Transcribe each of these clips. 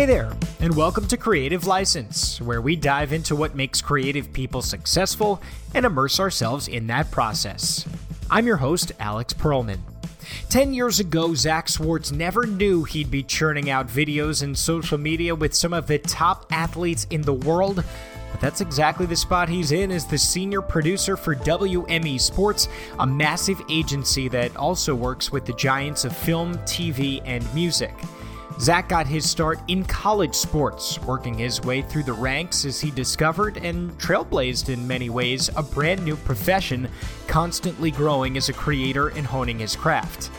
Hey there, and welcome to Creative License, where we dive into what makes creative people successful and immerse ourselves in that process. I'm your host, Alex Perlman. Ten years ago, Zach Swartz never knew he'd be churning out videos and social media with some of the top athletes in the world. But that's exactly the spot he's in as the senior producer for WME Sports, a massive agency that also works with the giants of film, TV, and music. Zach got his start in college sports, working his way through the ranks as he discovered and trailblazed in many ways a brand new profession, constantly growing as a creator and honing his craft.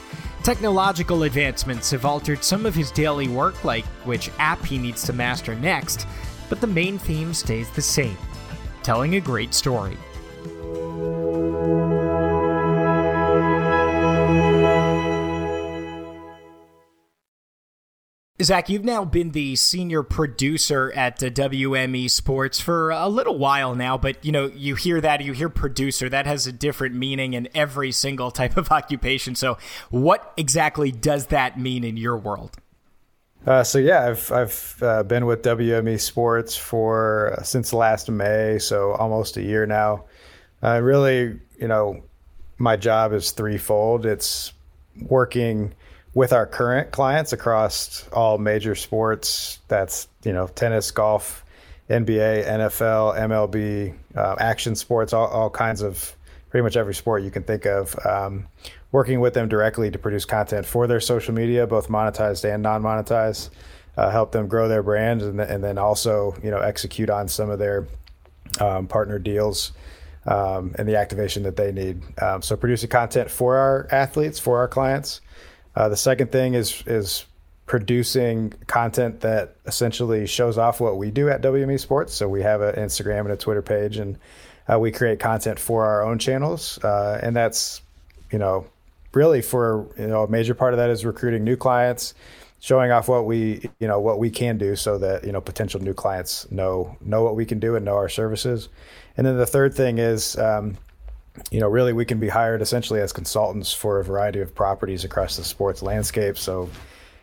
Technological advancements have altered some of his daily work, like which app he needs to master next, but the main theme stays the same telling a great story. Zach, you've now been the senior producer at uh, WME Sports for a little while now, but you know, you hear that, you hear producer, that has a different meaning in every single type of occupation. So, what exactly does that mean in your world? Uh, so yeah, I've I've uh, been with WME Sports for uh, since last May, so almost a year now. really, you know, my job is threefold. It's working with our current clients across all major sports. That's you know tennis, golf, NBA, NFL, MLB, uh, action sports, all, all kinds of pretty much every sport you can think of. Um, working with them directly to produce content for their social media, both monetized and non-monetized, uh, help them grow their brand, and, and, then also you know execute on some of their um, partner deals. Um, and the activation that they need. Um, so, producing content for our athletes, for our clients, uh, the second thing is is producing content that essentially shows off what we do at WME Sports. So we have an Instagram and a Twitter page, and uh, we create content for our own channels, uh, and that's you know really for you know a major part of that is recruiting new clients showing off what we you know what we can do so that you know potential new clients know know what we can do and know our services and then the third thing is um, you know, really we can be hired essentially as consultants for a variety of properties across the sports landscape. So,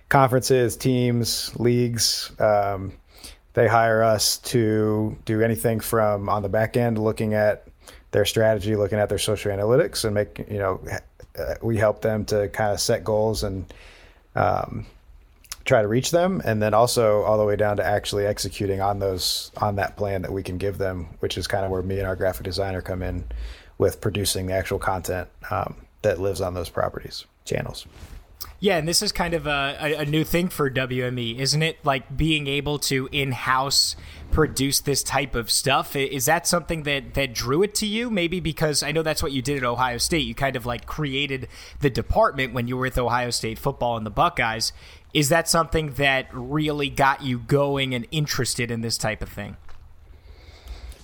conferences, teams, leagues, um, they hire us to do anything from on the back end, looking at their strategy, looking at their social analytics, and make you know, uh, we help them to kind of set goals and um, try to reach them, and then also all the way down to actually executing on those on that plan that we can give them, which is kind of where me and our graphic designer come in with producing the actual content um, that lives on those properties channels. Yeah, and this is kind of a, a, new thing for WME, isn't it? Like being able to in house produce this type of stuff. Is that something that, that drew it to you? Maybe because I know that's what you did at Ohio State. You kind of like created the department when you were with Ohio State football and the Buckeyes. Is that something that really got you going and interested in this type of thing?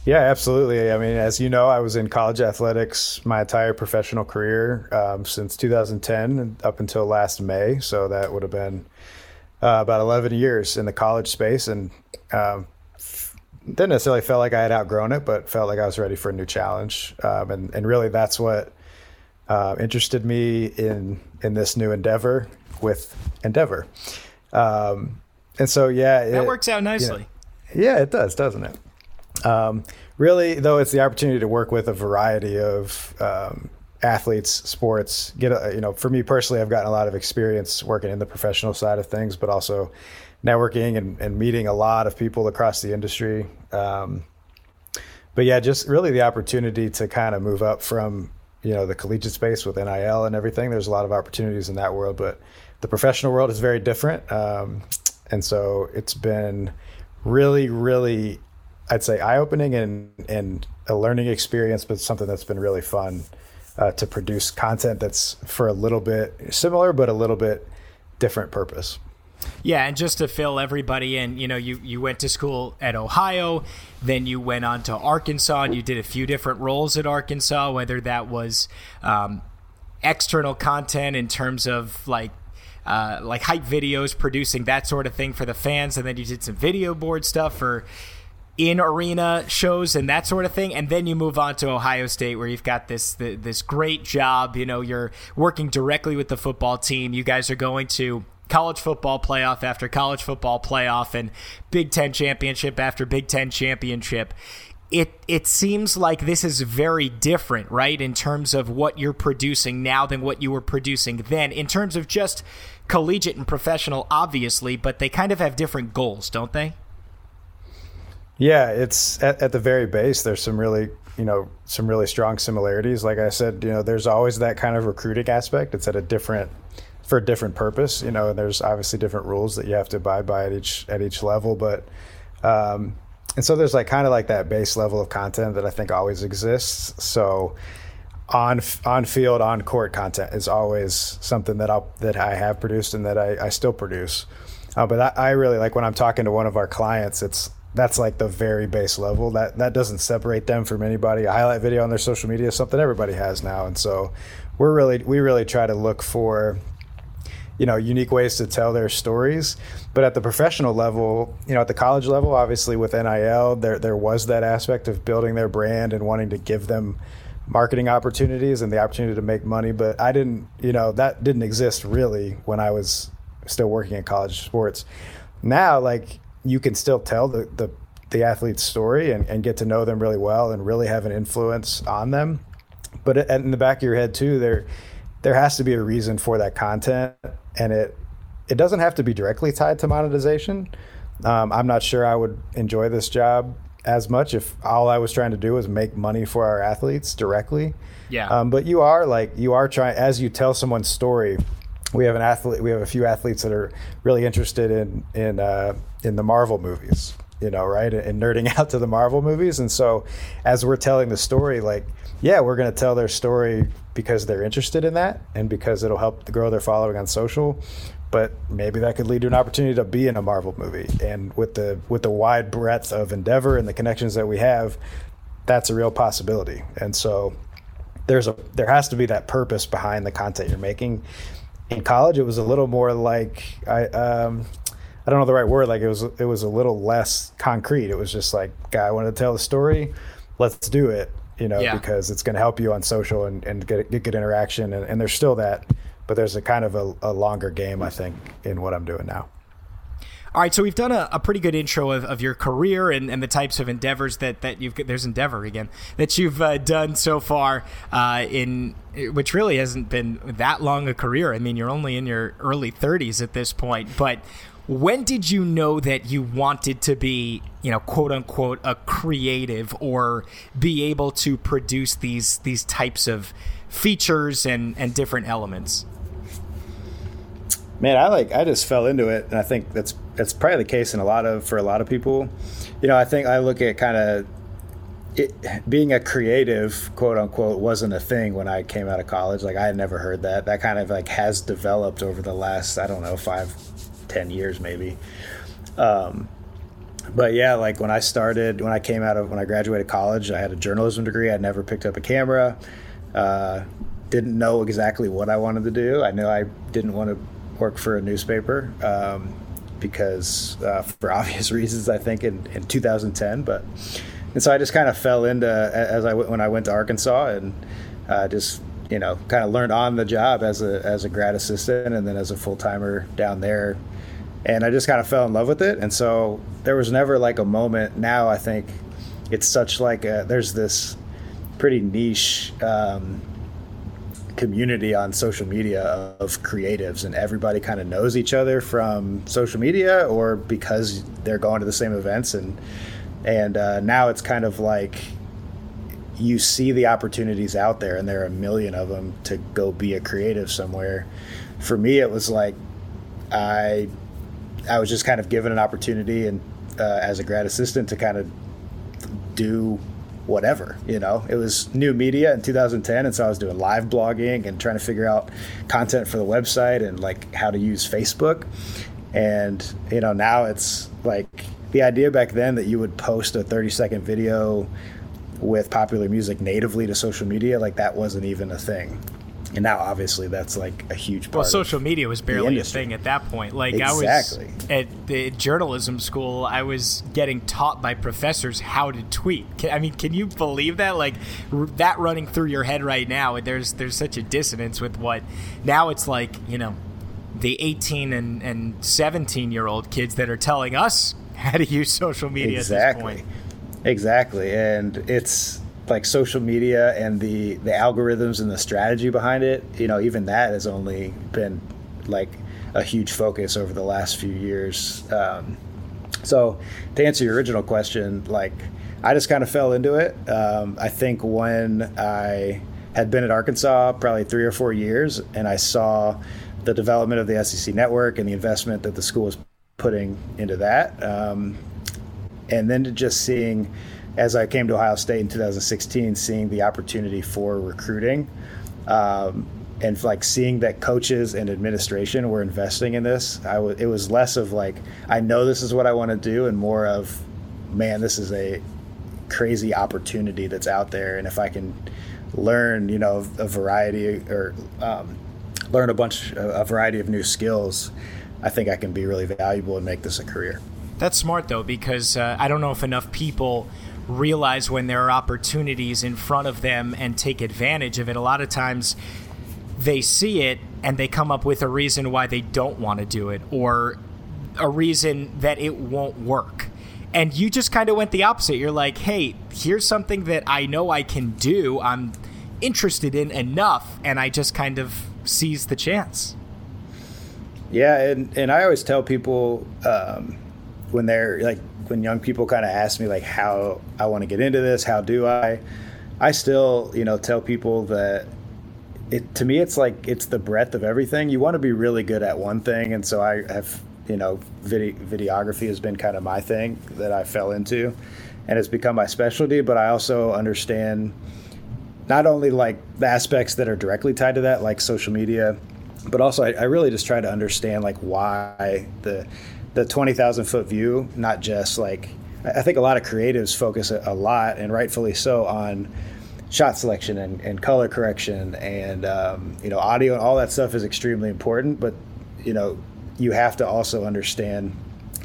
Yeah, absolutely. I mean, as you know, I was in college athletics my entire professional career um, since 2010 up until last May. So that would have been uh, about 11 years in the college space, and um, didn't necessarily feel like I had outgrown it, but felt like I was ready for a new challenge. Um, and and really, that's what uh, interested me in in this new endeavor with Endeavor. Um, and so, yeah, that it, works out nicely. You know, yeah, it does, doesn't it? Um, really, though, it's the opportunity to work with a variety of um, athletes, sports. Get a, you know, for me personally, I've gotten a lot of experience working in the professional side of things, but also networking and, and meeting a lot of people across the industry. Um, but yeah, just really the opportunity to kind of move up from you know the collegiate space with NIL and everything. There's a lot of opportunities in that world, but the professional world is very different. Um, and so it's been really, really I'd say eye opening and and a learning experience, but something that's been really fun uh, to produce content that's for a little bit similar, but a little bit different purpose. Yeah, and just to fill everybody in, you know, you, you went to school at Ohio, then you went on to Arkansas, and you did a few different roles at Arkansas, whether that was um, external content in terms of like uh, like hype videos, producing that sort of thing for the fans, and then you did some video board stuff for in arena shows and that sort of thing and then you move on to Ohio State where you've got this this great job you know you're working directly with the football team you guys are going to college football playoff after college football playoff and Big Ten championship after Big Ten championship. It it seems like this is very different, right, in terms of what you're producing now than what you were producing then, in terms of just collegiate and professional, obviously, but they kind of have different goals, don't they? Yeah, it's at, at the very base. There's some really you know some really strong similarities. Like I said, you know, there's always that kind of recruiting aspect. It's at a different for a different purpose, you know. And there's obviously different rules that you have to abide by at each at each level, but. Um, and so there's like kind of like that base level of content that I think always exists. So on on field on court content is always something that I that I have produced and that I, I still produce. Uh, but I, I, really like when I'm talking to one of our clients. It's that's like the very base level. That that doesn't separate them from anybody. A highlight video on their social media is something everybody has now, and so we're really we really try to look for you know unique ways to tell their stories. But at the professional level, you know, at the college level, obviously with NIL, there there was that aspect of building their brand and wanting to give them marketing opportunities and the opportunity to make money. But I didn't, you know, that didn't exist really when I was still working in college sports. Now, like you can still tell the the, the athlete's story and, and get to know them really well and really have an influence on them. But in the back of your head too, there there has to be a reason for that content, and it it doesn't have to be directly tied to monetization. Um, I'm not sure I would enjoy this job as much if all I was trying to do was make money for our athletes directly. Yeah. Um, but you are like you are trying as you tell someone's story we have an athlete we have a few athletes that are really interested in in uh, in the Marvel movies you know right? And nerding out to the Marvel movies. And so as we're telling the story like yeah we're going to tell their story because they're interested in that and because it'll help grow their following on social. But maybe that could lead to an opportunity to be in a Marvel movie. And with the with the wide breadth of endeavor and the connections that we have that's a real possibility. And so there's a there has to be that purpose behind the content you're making in college, it was a little more like I um, I don't know the right word. Like it was it was a little less concrete. It was just like, guy, I want to tell the story. Let's do it. You know, yeah. because it's going to help you on social and, and get, get good interaction. And, and, there's still that, but there's a kind of a, a longer game, I think, in what I'm doing now. All right, so we've done a, a pretty good intro of, of your career and, and the types of endeavors that, that you've there's endeavor again that you've uh, done so far uh, in which really hasn't been that long a career. I mean, you're only in your early 30s at this point, but when did you know that you wanted to be, you know, quote unquote, a creative or be able to produce these these types of features and and different elements? Man, I like I just fell into it, and I think that's that's probably the case in a lot of for a lot of people. You know, I think I look at kind of it, being a creative, quote unquote, wasn't a thing when I came out of college. Like I had never heard that. That kind of like has developed over the last I don't know five, ten years maybe. Um, but yeah, like when I started, when I came out of when I graduated college, I had a journalism degree. I'd never picked up a camera. Uh, didn't know exactly what I wanted to do. I knew I didn't want to work for a newspaper um, because uh, for obvious reasons, I think in, in 2010. But and so I just kind of fell into as I when I went to Arkansas and uh, just you know kind of learned on the job as a as a grad assistant and then as a full timer down there. And I just kind of fell in love with it. And so there was never like a moment. Now I think it's such like a, there's this pretty niche um, community on social media of creatives and everybody kind of knows each other from social media or because they're going to the same events. And and uh, now it's kind of like you see the opportunities out there and there are a million of them to go be a creative somewhere. For me it was like i i was just kind of given an opportunity and uh, as a grad assistant to kind of do whatever you know? It was new media in 2010 and so i was doing live blogging and trying to figure out content for the website and like how to use facebook. And you know now it's like the idea back then that you would post a 30 second video with popular music natively to social media like that wasn't even a thing and now obviously that's like a huge part. Well, social media was barely a thing at that point. Like exactly. I was at the journalism school, I was getting taught by professors how to tweet. I mean, can you believe that? Like that running through your head right now. There's there's such a dissonance with what now it's like. You know, the 18 and, and 17 year old kids that are telling us how to use social media at this point. exactly. Exactly. And it's like social media and the, the algorithms and the strategy behind it, you know, even that has only been like a huge focus over the last few years. Um, so to answer your original question, like I just kind of fell into it. Um, I think when I had been at Arkansas probably three or four years, and I saw the development of the SEC network and the investment that the school was putting into that, um, and then just seeing, as I came to Ohio State in 2016, seeing the opportunity for recruiting. Um, and like seeing that coaches and administration were investing in this, I w- it was less of like I know this is what I want to do, and more of, man, this is a crazy opportunity that's out there, and if I can learn, you know, a variety or um, learn a bunch, a variety of new skills, I think I can be really valuable and make this a career. That's smart though, because uh, I don't know if enough people realize when there are opportunities in front of them and take advantage of it. A lot of times they see it and they come up with a reason why they don't want to do it or a reason that it won't work. And you just kind of went the opposite. You're like, hey, here's something that I know I can do. I'm interested in enough. And I just kind of seize the chance. Yeah. And, and I always tell people um, when they're like, when young people kind of ask me, like, how I want to get into this, how do I? I still, you know, tell people that it to me it's like it's the breadth of everything. You want to be really good at one thing, and so I have you know video, videography has been kind of my thing that I fell into, and it's become my specialty. But I also understand not only like the aspects that are directly tied to that, like social media, but also I, I really just try to understand like why the the twenty thousand foot view, not just like I think a lot of creatives focus a, a lot and rightfully so on shot selection and, and color correction and um, you know audio and all that stuff is extremely important but you know you have to also understand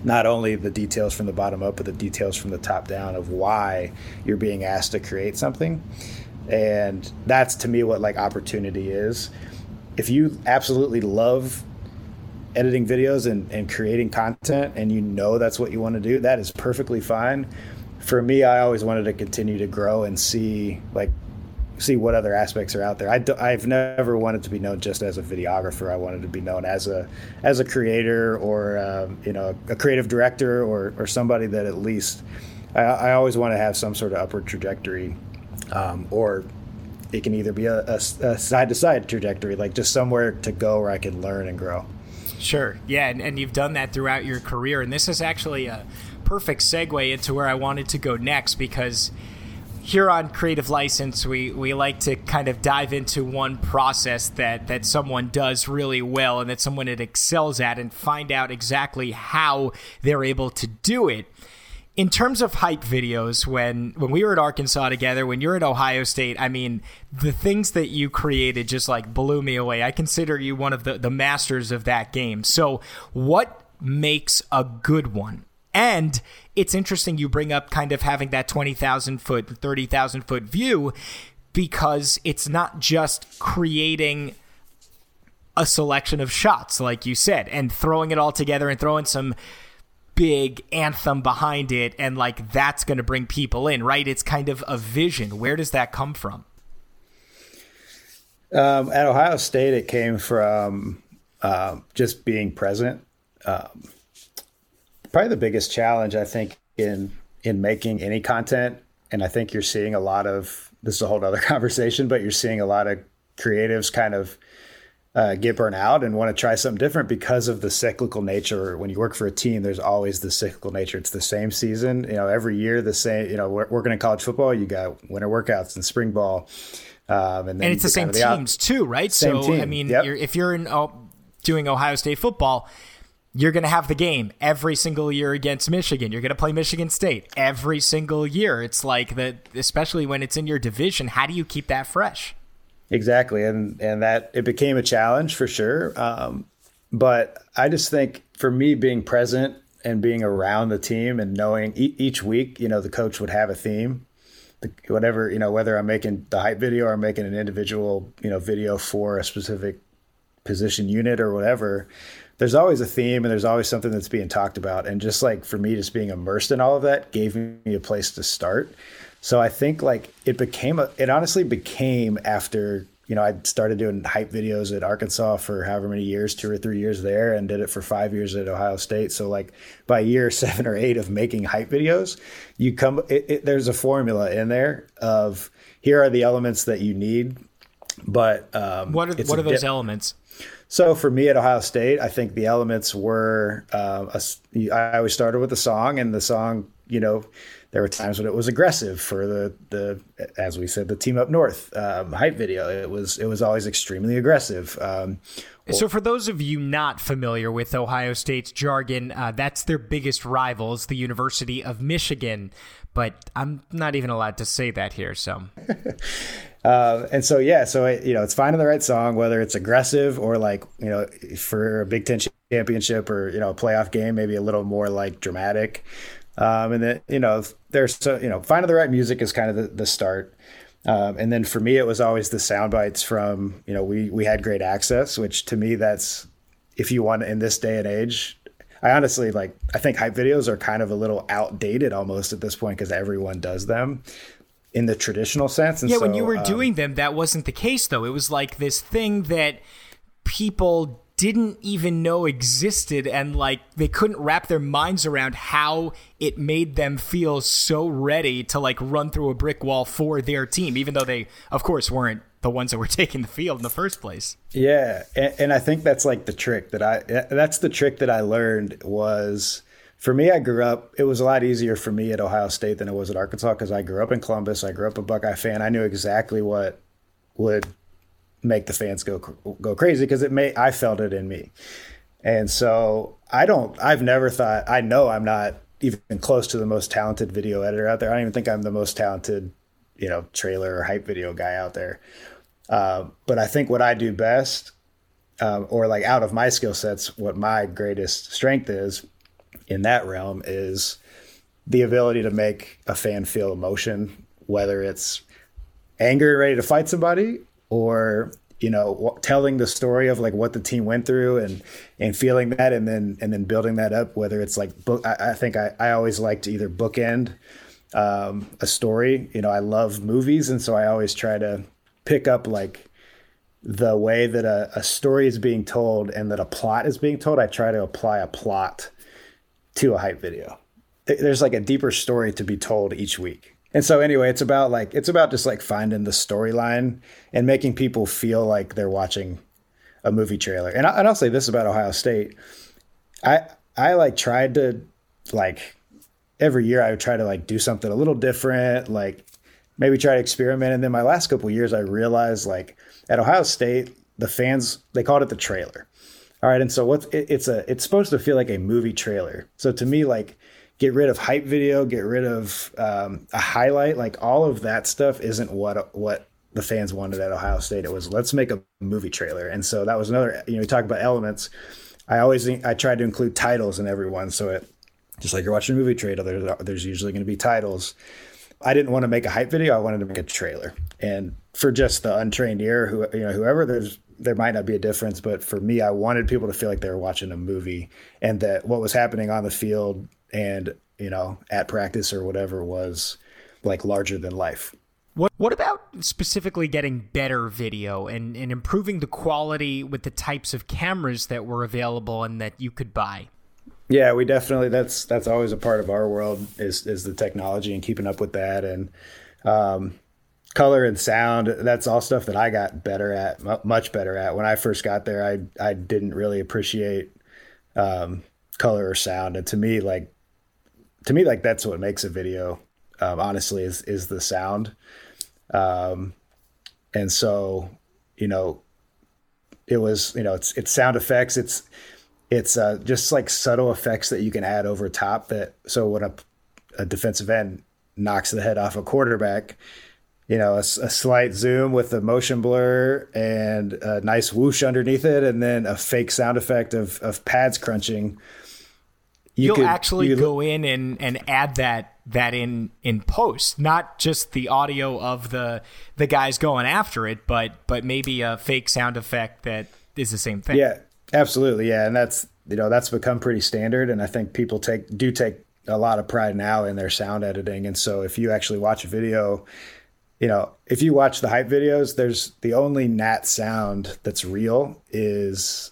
not only the details from the bottom up but the details from the top down of why you're being asked to create something. And that's to me what like opportunity is. If you absolutely love editing videos and, and creating content and you know that's what you want to do that is perfectly fine for me, I always wanted to continue to grow and see like see what other aspects are out there. I I've never wanted to be known just as a videographer. I wanted to be known as a as a creator or um, you know a creative director or or somebody that at least I, I always want to have some sort of upward trajectory, um, or it can either be a a side to side trajectory, like just somewhere to go where I can learn and grow. Sure. Yeah, and, and you've done that throughout your career, and this is actually a perfect segue into where I wanted to go next because here on Creative License, we, we like to kind of dive into one process that, that someone does really well and that someone it excels at and find out exactly how they're able to do it. In terms of hype videos, when when we were at Arkansas together, when you're at Ohio State, I mean, the things that you created just like blew me away. I consider you one of the, the masters of that game. So, what makes a good one? And it's interesting you bring up kind of having that 20,000 foot, 30,000 foot view because it's not just creating a selection of shots, like you said, and throwing it all together and throwing some big anthem behind it. And like that's going to bring people in, right? It's kind of a vision. Where does that come from? Um, at Ohio State, it came from uh, just being present. Um, probably the biggest challenge I think in in making any content, and I think you're seeing a lot of this is a whole other conversation, but you're seeing a lot of creatives kind of uh, get burnt out and want to try something different because of the cyclical nature. When you work for a team, there's always the cyclical nature. It's the same season, you know, every year the same. You know, working in college football, you got winter workouts and spring ball, um, and, and it's the same teams out- too, right? Same so team. I mean, yep. you're, if you're in oh, doing Ohio State football you're going to have the game every single year against Michigan. You're going to play Michigan State every single year. It's like that, especially when it's in your division. How do you keep that fresh? Exactly, and and that it became a challenge for sure. Um, but I just think for me, being present and being around the team and knowing e- each week, you know, the coach would have a theme. The, whatever you know, whether I'm making the hype video or I'm making an individual, you know, video for a specific position unit or whatever, there's always a theme and there's always something that's being talked about. And just like for me, just being immersed in all of that gave me a place to start. So I think like it became a, it honestly became after, you know, I started doing hype videos at Arkansas for however many years, two or three years there, and did it for five years at Ohio State. So like by year seven or eight of making hype videos, you come, it, it, there's a formula in there of here are the elements that you need. But um, what are, what are those elements? So for me at Ohio State, I think the elements were uh, a, I always started with a song, and the song, you know, there were times when it was aggressive for the the as we said the team up north um, hype video. It was it was always extremely aggressive. Um, so, for those of you not familiar with Ohio State's jargon, uh, that's their biggest rivals, the University of Michigan. But I'm not even allowed to say that here. So, Uh, and so yeah, so it, you know, it's finding the right song, whether it's aggressive or like you know, for a Big Ten championship or you know, a playoff game, maybe a little more like dramatic. Um, and then you know, there's so you know, finding the right music is kind of the, the start. Um, and then for me, it was always the sound bites from you know, we we had great access, which to me, that's if you want in this day and age. I honestly like. I think hype videos are kind of a little outdated almost at this point because everyone does them in the traditional sense. And yeah, so, when you were um, doing them, that wasn't the case, though. It was like this thing that people didn't even know existed and like they couldn't wrap their minds around how it made them feel so ready to like run through a brick wall for their team even though they of course weren't the ones that were taking the field in the first place yeah and, and i think that's like the trick that i that's the trick that i learned was for me, I grew up, it was a lot easier for me at Ohio State than it was at Arkansas because I grew up in Columbus. I grew up a Buckeye fan. I knew exactly what would make the fans go go crazy because it may I felt it in me. And so I don't I've never thought I know I'm not even close to the most talented video editor out there. I don't even think I'm the most talented, you know, trailer or hype video guy out there. Uh, but I think what I do best, um, or like out of my skill sets, what my greatest strength is, in that realm is the ability to make a fan feel emotion, whether it's anger ready to fight somebody or you know telling the story of like what the team went through and and feeling that and then and then building that up whether it's like book i, I think I, I always like to either bookend um, a story you know i love movies and so i always try to pick up like the way that a, a story is being told and that a plot is being told i try to apply a plot to a hype video. There's like a deeper story to be told each week. And so anyway, it's about like it's about just like finding the storyline and making people feel like they're watching a movie trailer. And, I, and I'll say this about Ohio State. I I like tried to like every year I would try to like do something a little different, like maybe try to experiment. And then my last couple years, I realized like at Ohio State, the fans they called it the trailer. All right, and so what's it, it's a it's supposed to feel like a movie trailer. So to me, like get rid of hype video, get rid of um, a highlight, like all of that stuff isn't what what the fans wanted at Ohio State. It was let's make a movie trailer, and so that was another. You know, we talk about elements. I always I tried to include titles in every one, so it just like you're watching a movie trailer. There's there's usually going to be titles. I didn't want to make a hype video. I wanted to make a trailer, and for just the untrained ear, who you know, whoever there's there might not be a difference, but for me, I wanted people to feel like they were watching a movie and that what was happening on the field and, you know, at practice or whatever was like larger than life. What what about specifically getting better video and, and improving the quality with the types of cameras that were available and that you could buy? Yeah, we definitely that's that's always a part of our world is is the technology and keeping up with that and um, color and sound that's all stuff that i got better at much better at when i first got there i i didn't really appreciate um, color or sound and to me like to me like that's what makes a video um, honestly is is the sound um, and so you know it was you know it's it's sound effects it's it's uh, just like subtle effects that you can add over top that so when a, a defensive end knocks the head off a quarterback you know, a, a, slight zoom with the motion blur and a nice whoosh underneath it, and then a fake sound effect of, of pads crunching. You will could, actually go in and, and add that that in in post, not just the audio of the the guys going after it, but but maybe a fake sound effect that is the same thing. Yeah, absolutely. Yeah, and that's you know that's become pretty standard, and I think people take do take a lot of pride now in their sound editing. And so if you actually watch a video, you know, if you watch the hype videos, there's the only nat sound that's real is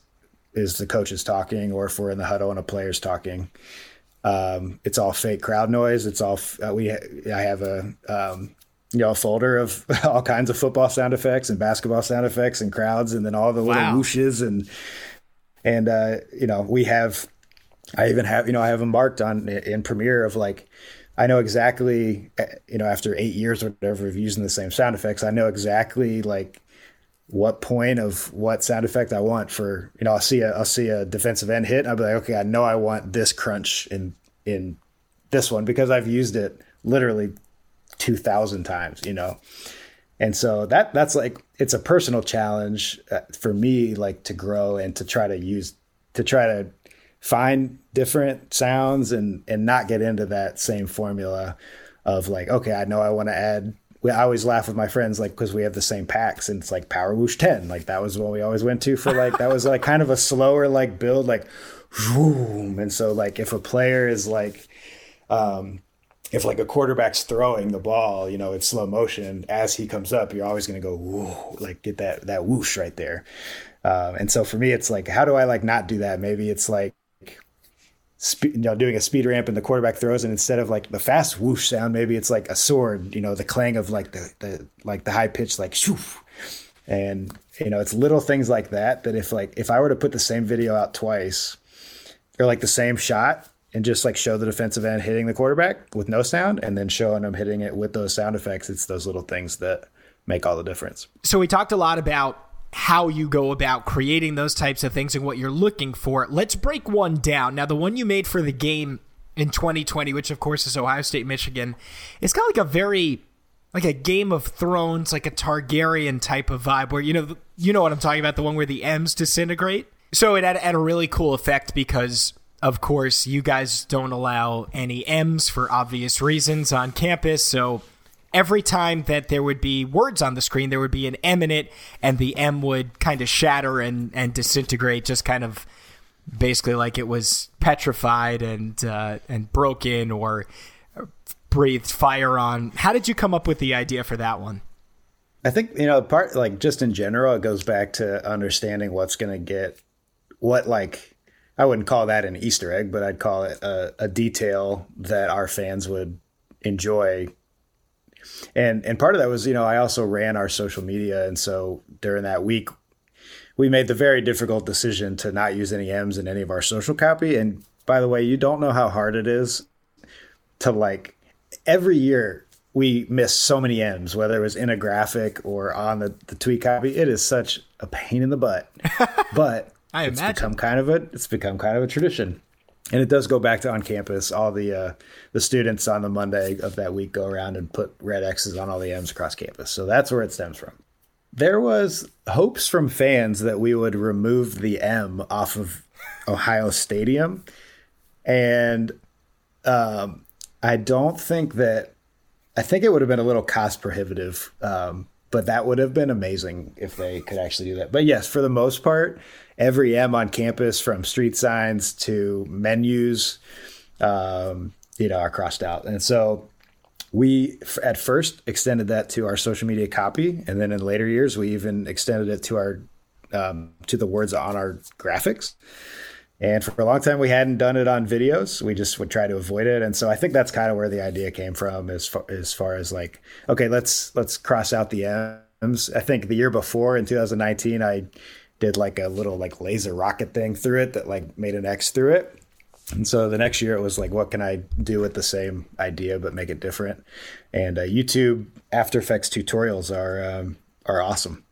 is the coaches talking, or if we're in the huddle and a player's talking. Um, it's all fake crowd noise. It's all uh, we. I have a um, you know a folder of all kinds of football sound effects and basketball sound effects and crowds, and then all the little wow. whooshes and and uh, you know we have. I even have you know I have them marked on in Premiere of like I know exactly, uh, you know, after eight years or whatever of using the same sound effects, I know exactly like what point of what sound effect I want for, you know, I'll see a, I'll see a defensive end hit. I'll be like, okay, I know I want this crunch in, in this one because I've used it literally 2000 times, you know? And so that, that's like, it's a personal challenge uh, for me, like to grow and to try to use, to try to find different sounds and and not get into that same formula of like okay i know i want to add we, I always laugh with my friends like because we have the same packs and it's like power whoosh 10 like that was what we always went to for like that was like kind of a slower like build like boom and so like if a player is like um if like a quarterback's throwing the ball, you know, it's slow motion as he comes up, you're always going to go whoo, like get that that whoosh right there. Um, and so for me, it's like, how do I like not do that? Maybe it's like you know, doing a speed ramp and the quarterback throws, and instead of like the fast whoosh sound, maybe it's like a sword, you know, the clang of like the, the like the high pitch, like shoof. And, you know, it's little things like that that if like if I were to put the same video out twice or like the same shot and just like show the defensive end hitting the quarterback with no sound and then showing them hitting it with those sound effects, it's those little things that make all the difference. So we talked a lot about how you go about creating those types of things and what you're looking for. Let's break one down. Now, the one you made for the game in 2020, which of course is Ohio State Michigan, it's kind of like a very like a Game of Thrones, like a Targaryen type of vibe where you know you know what I'm talking about, the one where the M's disintegrate. So it had, had a really cool effect because of course you guys don't allow any M's for obvious reasons on campus, so every time that there would be words on the screen, there would be an M in it, and the M would kind of shatter and, and disintegrate, just kind of basically like it was petrified and uh, and broken or breathed fire on. How did you come up with the idea for that one? I think you know part like just in general, it goes back to understanding what's going to get what like. I wouldn't call that an Easter egg, but I'd call it a, a detail that our fans would enjoy and and part of that was you know I also ran our social media, and so during that week we made the very difficult decision to not use any M's in any of our social copy. And by the way, you don't know how hard it is to like every year we miss so many M's, whether it was in a graphic or on the, the tweet copy. It is such a pain in the butt. But I it's imagine. become kind of a it's become kind of a tradition and it does go back to on campus. All the uh, the students on the Monday of that week go around and put red X's on all the M's across campus. So that's where it stems from. There was hopes from fans that we would remove the M off of Ohio Stadium, and um, I don't think that. I think it would have been a little cost prohibitive, um, but that would have been amazing if they could actually do that. But yes, for the most part, every M on campus, from street signs to menus, um, you know, are crossed out. And so we at first extended that to our social media copy, and then in later years we even extended it to our um, to the words on our graphics. And for a long time, we hadn't done it on videos. We just would try to avoid it. And so I think that's kind of where the idea came from, as far as, far as like, okay, let's let's cross out the M's. I think the year before in 2019, I did like a little like laser rocket thing through it that like made an X through it. And so the next year it was like, what can I do with the same idea but make it different? And uh, YouTube After Effects tutorials are um, are awesome.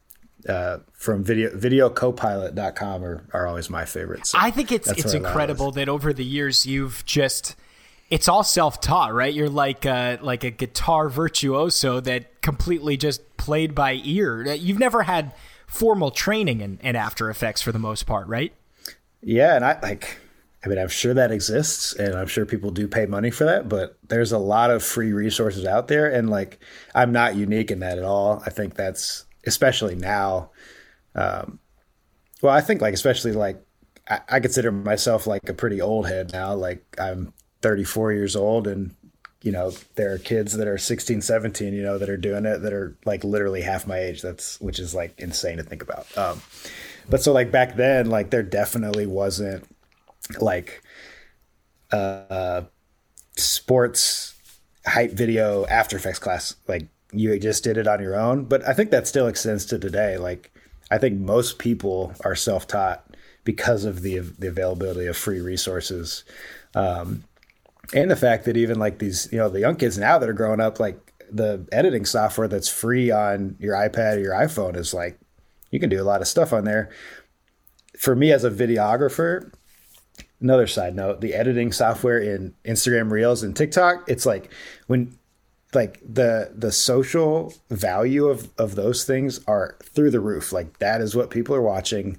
Uh, from video videocopilot.com are, are always my favorites. So I think it's it's incredible that over the years you've just it's all self-taught, right? You're like a, like a guitar virtuoso that completely just played by ear. You've never had formal training in, in After Effects for the most part, right? Yeah, and I like I mean, I'm sure that exists and I'm sure people do pay money for that, but there's a lot of free resources out there. And like, I'm not unique in that at all. I think that's especially now. Um, well, I think like especially like I, I consider myself like a pretty old head now. Like I'm 34 years old and you know there are kids that are 16 17 you know that are doing it that are like literally half my age. That's which is like insane to think about. Um but so like back then like there definitely wasn't like uh sports hype video after effects class. Like you just did it on your own. But i think that still extends to today. Like i think most people are self-taught because of the the availability of free resources. Um and the fact that even like these you know the young kids now that are growing up like the editing software that's free on your ipad or your iphone is like you can do a lot of stuff on there. For me as a videographer another side note the editing software in instagram reels and tiktok it's like when like the the social value of of those things are through the roof. Like that is what people are watching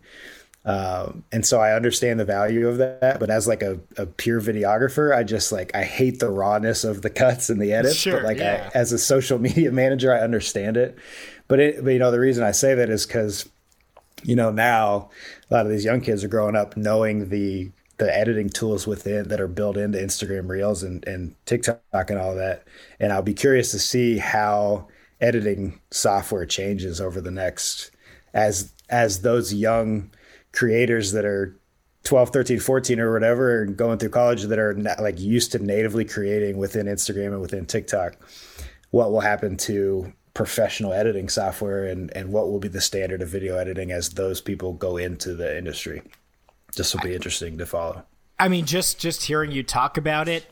um, and so I understand the value of that, but as like a, a pure videographer, I just like I hate the rawness of the cuts and the edits. Sure, but like yeah. I, as a social media manager, I understand it. But it, but you know, the reason I say that is because you know now a lot of these young kids are growing up knowing the the editing tools within that are built into Instagram Reels and and TikTok and all that. And I'll be curious to see how editing software changes over the next as as those young creators that are 12 13 14 or whatever and going through college that are not, like used to natively creating within instagram and within tiktok what will happen to professional editing software and and what will be the standard of video editing as those people go into the industry this will be interesting to follow I mean, just just hearing you talk about it,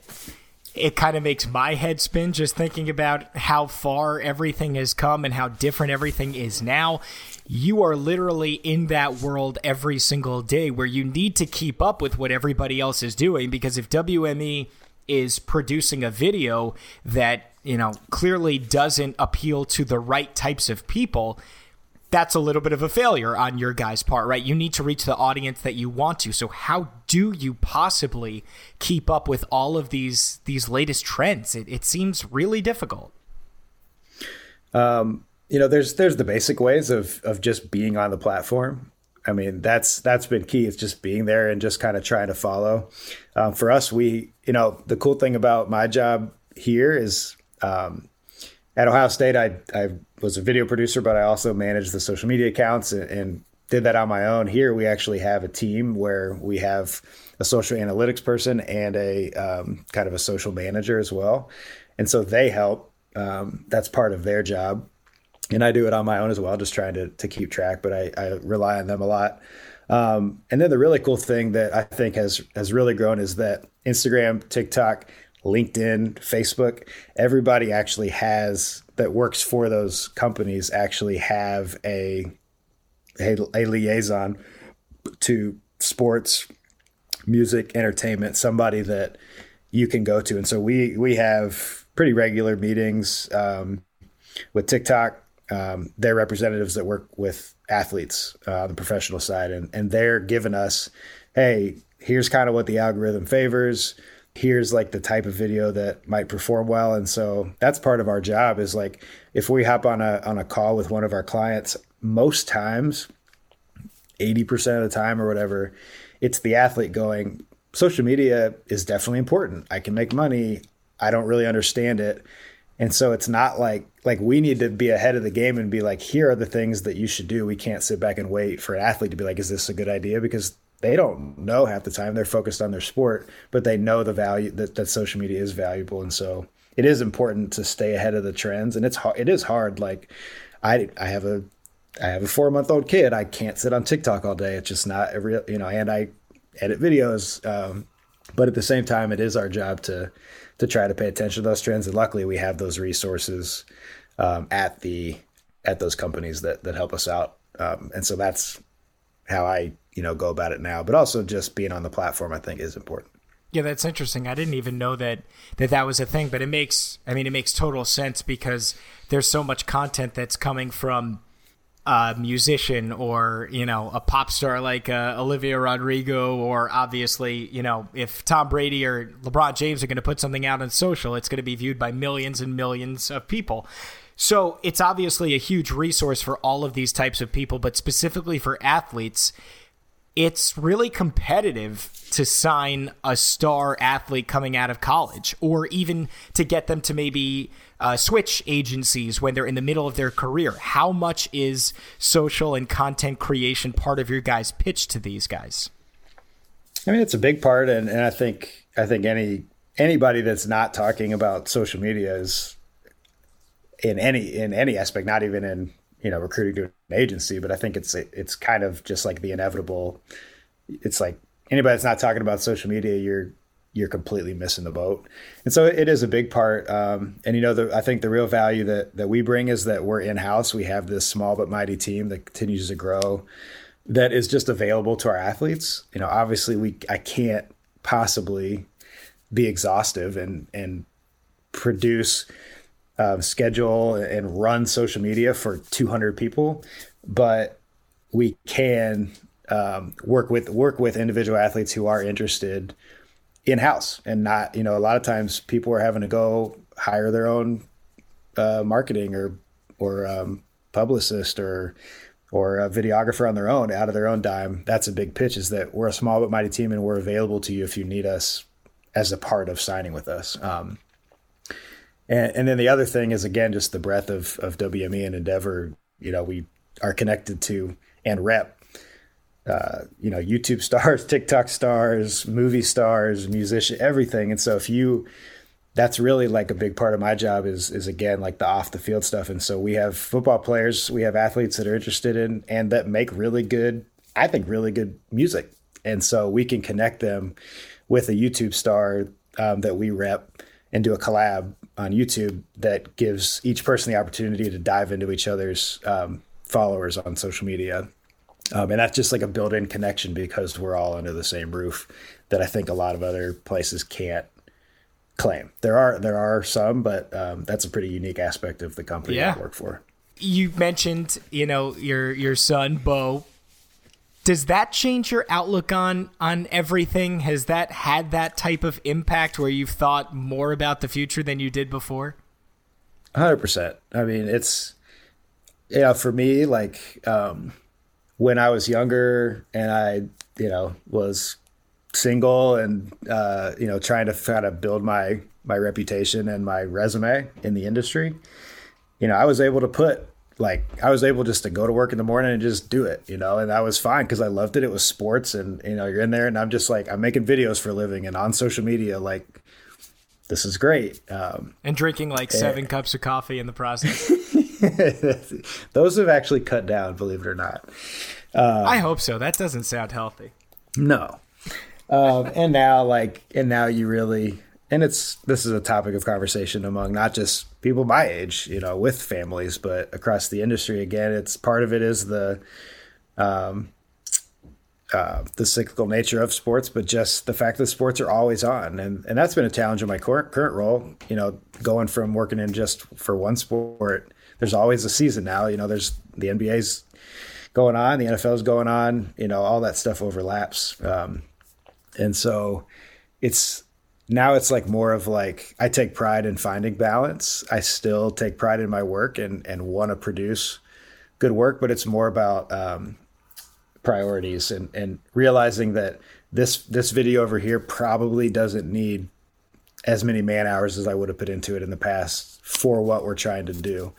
it kind of makes my head spin just thinking about how far everything has come and how different everything is now. You are literally in that world every single day where you need to keep up with what everybody else is doing because if WME is producing a video that, you know, clearly doesn't appeal to the right types of people, that's a little bit of a failure on your guy's part, right? You need to reach the audience that you want to. So how do you possibly keep up with all of these these latest trends? It, it seems really difficult. Um, you know, there's there's the basic ways of of just being on the platform. I mean, that's that's been key. It's just being there and just kind of trying to follow. Um, for us, we, you know, the cool thing about my job here is um, at Ohio State, I I was a video producer, but I also managed the social media accounts and, and did that on my own. Here, we actually have a team where we have a social analytics person and a um, kind of a social manager as well, and so they help. Um, that's part of their job, and I do it on my own as well, just trying to to keep track. But I, I rely on them a lot. Um, and then the really cool thing that I think has has really grown is that Instagram, TikTok, LinkedIn, Facebook, everybody actually has that works for those companies actually have a a, a liaison to sports, music, entertainment, somebody that you can go to. And so we we have pretty regular meetings um, with TikTok. Um, they're representatives that work with athletes uh, on the professional side, and and they're giving us, hey, here's kind of what the algorithm favors. Here's like the type of video that might perform well. And so that's part of our job is like if we hop on a on a call with one of our clients most times 80% of the time or whatever it's the athlete going social media is definitely important. I can make money. I don't really understand it and so it's not like like we need to be ahead of the game and be like here are the things that you should do we can't sit back and wait for an athlete to be like is this a good idea because they don't know half the time. They're focused on their sport, but they know the value that, that social media is valuable. And so it is important to stay ahead of the trends. And it's hard. It is hard. Like I, I have a, I have a four month old kid. I can't sit on TikTok all day. It's just not a real, you know, and I edit videos. Um, but at the same time, it is our job to, to try to pay attention to those trends. And luckily we have those resources, um, at the, at those companies that, that help us out. Um, and so that's how I you know go about it now but also just being on the platform i think is important yeah that's interesting i didn't even know that that that was a thing but it makes i mean it makes total sense because there's so much content that's coming from a musician or you know a pop star like uh, Olivia Rodrigo or obviously you know if Tom Brady or LeBron James are going to put something out on social it's going to be viewed by millions and millions of people. So it's obviously a huge resource for all of these types of people but specifically for athletes it's really competitive to sign a star athlete coming out of college or even to get them to maybe uh, switch agencies when they're in the middle of their career. How much is social and content creation part of your guys' pitch to these guys? I mean, it's a big part, and, and I think I think any anybody that's not talking about social media is in any in any aspect, not even in you know recruiting to an agency, but I think it's it's kind of just like the inevitable. It's like anybody that's not talking about social media, you're you're completely missing the boat. And so it is a big part. Um, and you know, the, I think the real value that that we bring is that we're in house. We have this small but mighty team that continues to grow, that is just available to our athletes. You know, obviously we I can't possibly be exhaustive and and produce um, schedule and run social media for 200 people, but we can um, work with work with individual athletes who are interested in house and not you know a lot of times people are having to go hire their own uh, marketing or or um, publicist or or a videographer on their own out of their own dime. That's a big pitch. Is that we're a small but mighty team and we're available to you if you need us as a part of signing with us. Um, and, and then the other thing is again just the breadth of of WME and Endeavor. You know, we are connected to and rep. Uh, you know, YouTube stars, TikTok stars, movie stars, musician, everything. And so if you that's really like a big part of my job is is again like the off the field stuff and so we have football players we have athletes that are interested in and that make really good i think really good music and so we can connect them with a youtube star um, that we rep and do a collab on YouTube that gives each person the opportunity to dive into each other's um, followers on social media. Um, and that's just like a built in connection because we're all under the same roof that I think a lot of other places can't claim. There are there are some, but um, that's a pretty unique aspect of the company yeah. I work for. You mentioned, you know, your your son Bo does that change your outlook on on everything has that had that type of impact where you've thought more about the future than you did before 100% i mean it's yeah for me like um, when i was younger and i you know was single and uh, you know trying to kind of build my my reputation and my resume in the industry you know i was able to put like I was able just to go to work in the morning and just do it, you know, and that was fine because I loved it. It was sports, and you know, you're in there, and I'm just like I'm making videos for a living and on social media, like this is great. Um, and drinking like and, seven cups of coffee in the process. Those have actually cut down, believe it or not. Um, I hope so. That doesn't sound healthy. No. Um, and now, like, and now you really and it's this is a topic of conversation among not just people my age, you know, with families, but across the industry. Again, it's part of it is the um, uh, the cyclical nature of sports, but just the fact that sports are always on, and and that's been a challenge in my current current role. You know, going from working in just for one sport, there's always a season now. You know, there's the NBA's going on, the NFL's going on. You know, all that stuff overlaps, um, and so it's now it's like more of like I take pride in finding balance. I still take pride in my work and and want to produce good work, but it's more about um, priorities and and realizing that this this video over here probably doesn't need as many man hours as I would have put into it in the past for what we're trying to do.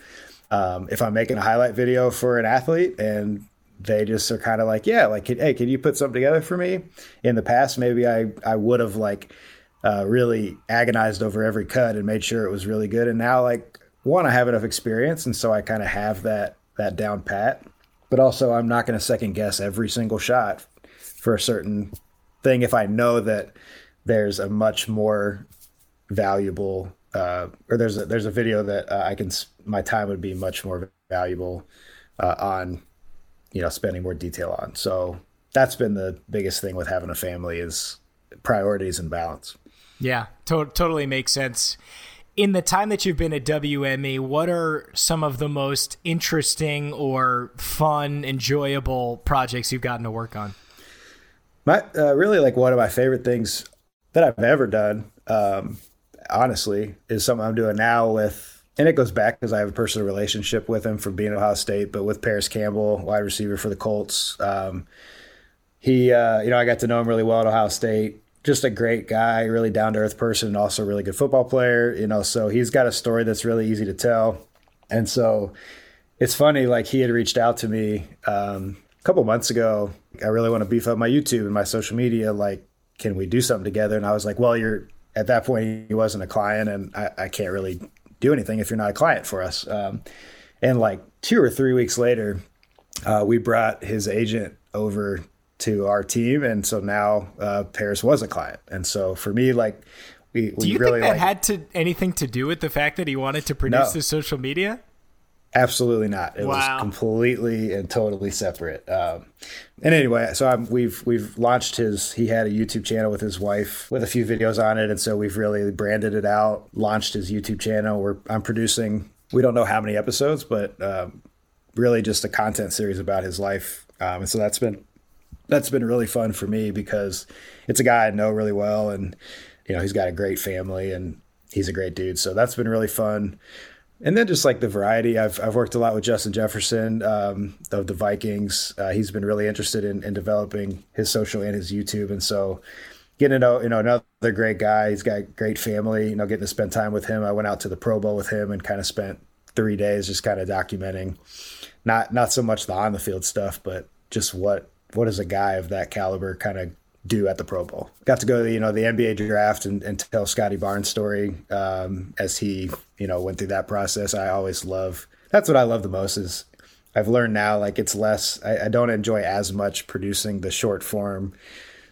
Um, if I'm making a highlight video for an athlete and they just are kind of like, yeah, like, hey, can you put something together for me? In the past, maybe I I would have like uh, really agonized over every cut and made sure it was really good. And now, like one, I have enough experience, and so I kind of have that that down pat. But also, I'm not going to second guess every single shot for a certain thing if I know that there's a much more valuable uh, or there's a, there's a video that uh, I can my time would be much more valuable uh, on you know spending more detail on. So that's been the biggest thing with having a family is priorities and balance. Yeah, to- totally makes sense. In the time that you've been at WME, what are some of the most interesting or fun, enjoyable projects you've gotten to work on? My uh, really like one of my favorite things that I've ever done, um, honestly, is something I'm doing now with, and it goes back because I have a personal relationship with him from being at Ohio State, but with Parris Campbell, wide receiver for the Colts. Um, he, uh, you know, I got to know him really well at Ohio State. Just a great guy, really down to earth person, and also a really good football player. You know, so he's got a story that's really easy to tell. And so it's funny, like he had reached out to me um, a couple months ago. I really want to beef up my YouTube and my social media. Like, can we do something together? And I was like, well, you're at that point, he wasn't a client, and I, I can't really do anything if you're not a client for us. Um, and like two or three weeks later, uh, we brought his agent over to our team, and so now uh, Parris was a client. And so for me, like, we, do you really think that like, had to anything to do with the fact that he wanted to produce No. the social media? Absolutely not. It Wow. was completely and totally separate. Um, and anyway, so I'm, we've we've launched his. He had a YouTube channel with his wife with a few videos on it, and so we've really branded it out. Launched his YouTube channel. We're I'm producing. We don't know how many episodes, but um, really just a content series about his life. Um, and so that's been that's been really fun for me because it's a guy I know really well, and you know he's got a great family and he's a great dude. So that's been really fun. And then just like the variety, I've I've worked a lot with Justin Jefferson um, of the Vikings. Uh, he's been really interested in, in developing his social and his YouTube, and so getting to know you know another great guy. He's got great family. You know, getting to spend time with him. I went out to the Pro Bowl with him and kind of spent three days just kind of documenting, not not so much the on the field stuff, but just what what does a guy of that caliber kind of do at the Pro Bowl. Got to go to you know the NBA draft and, and tell Scottie Barnes' story um, as he you know went through that process. I always love that's what I love the most is I've learned now like it's less I, I don't enjoy as much producing the short form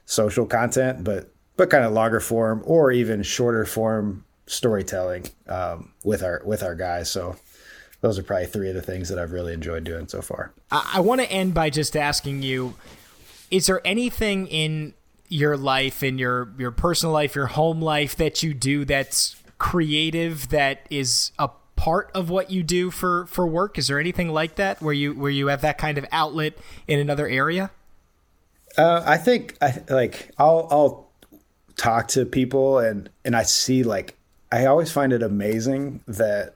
social content, but but kind of longer form or even shorter form storytelling um, with our with our guys. So those are probably three of the things that I've really enjoyed doing so far. I, I want to end by just asking you: Is there anything in your life, and your your personal life, your home life that you do that's creative that is a part of what you do for for work? Is there anything like that where you where you have that kind of outlet in another area? Uh, I think I like I'll I'll talk to people and and I see like I always find it amazing that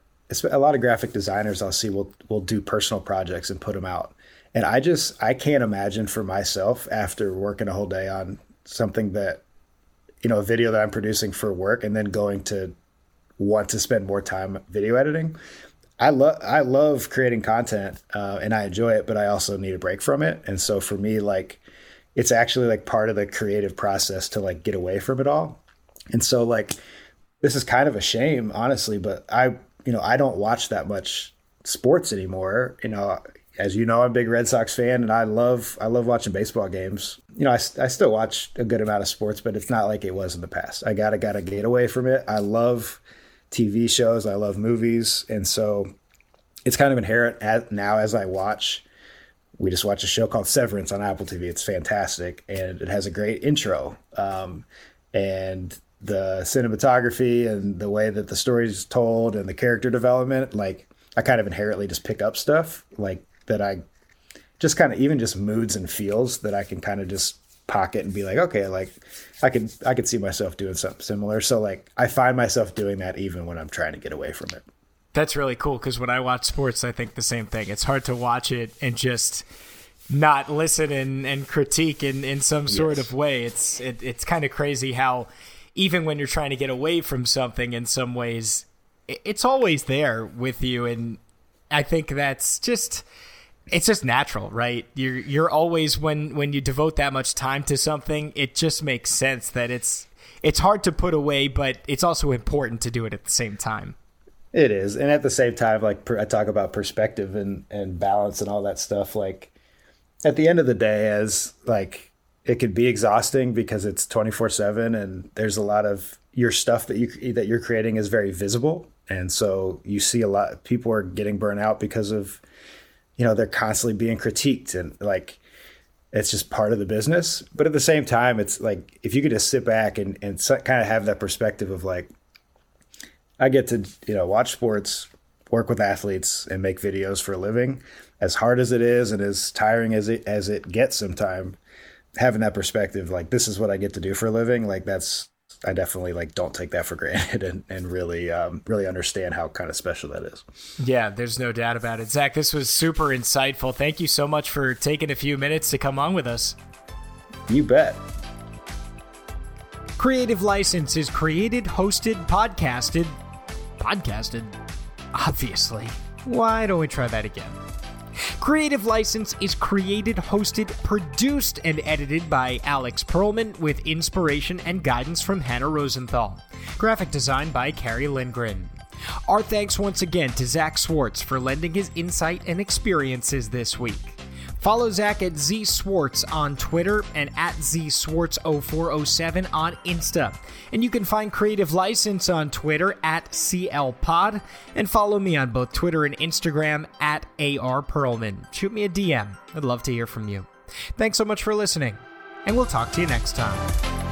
a lot of graphic designers I'll see will will do personal projects and put them out. And I just I can't imagine for myself after working a whole day on something that you know a video that I'm producing for work and then going to want to spend more time video editing. I love I love creating content uh, and I enjoy it, but I also need a break from it. And so for me, like it's actually like part of the creative process to like get away from it all. And so like this is kind of a shame, honestly, but I you know I don't watch that much sports anymore. You know, as you know, I'm a big Red Sox fan, and I love I love watching baseball games. You know, I, I still watch a good amount of sports, but it's not like it was in the past. I gotta gotta get away from it. I love TV shows. I love movies, and so it's kind of inherent at, now as I watch. We just watched a show called Severance on Apple TV. It's fantastic, and it has a great intro. Um, and the cinematography and the way that the story is told and the character development, like I kind of inherently just pick up stuff like that. I just kind of even just moods and feels that I can kind of just pocket and be like, okay, like I could I could see myself doing something similar. So like I find myself doing that even when I'm trying to get away from it. That's really cool because when I watch sports, I think the same thing. It's hard to watch it and just not listen and, and critique in, in some sort Yes. of way. It's it, it's kind of crazy how even when you're trying to get away from something in some ways, it's always there with you. And I think that's just it's just natural, right? You're you're always when when you devote that much time to something, it just makes sense that it's it's hard to put away, but it's also important to do it at the same time. It is, and at the same time, like per, I talk about perspective and and balance and all that stuff. Like at the end of the day, as like it could be exhausting because it's twenty four seven, and there's a lot of your stuff that you that you're creating is very visible, and so you see a lot. People are getting burnt out because of you know they're constantly being critiqued and like it's just part of the business. But at the same time, it's like if you could just sit back and and kind of have that perspective of like I get to you know watch sports, work with athletes, and make videos for a living. As hard as it is, and as tiring as it as it gets, sometimes having that perspective, like this is what I get to do for a living, like that's I definitely like don't take that for granted, and and really um, really understand how kind of special that is. Yeah, there's no doubt about it. Zach, this was super insightful. Thank you so much for taking a few minutes to come on with us. You bet. Creative License is created, hosted, podcasted. Podcasted? Obviously. Why don't we try that again? Creative License is created, hosted, produced, and edited by Alex Perlman with inspiration and guidance from Hannah Rosenthal. Graphic design by Carrie Lindgren. Our thanks once again to Zach Swartz for lending his insight and experiences this week. Follow Zach at Z Swartz on Twitter and at Z Swartz 0407 on Insta. And you can find Creative License on Twitter at CLPod. And follow me on both Twitter and Instagram at AR Perlman. Shoot me a DM. I'd love to hear from you. Thanks so much for listening, and we'll talk to you next time.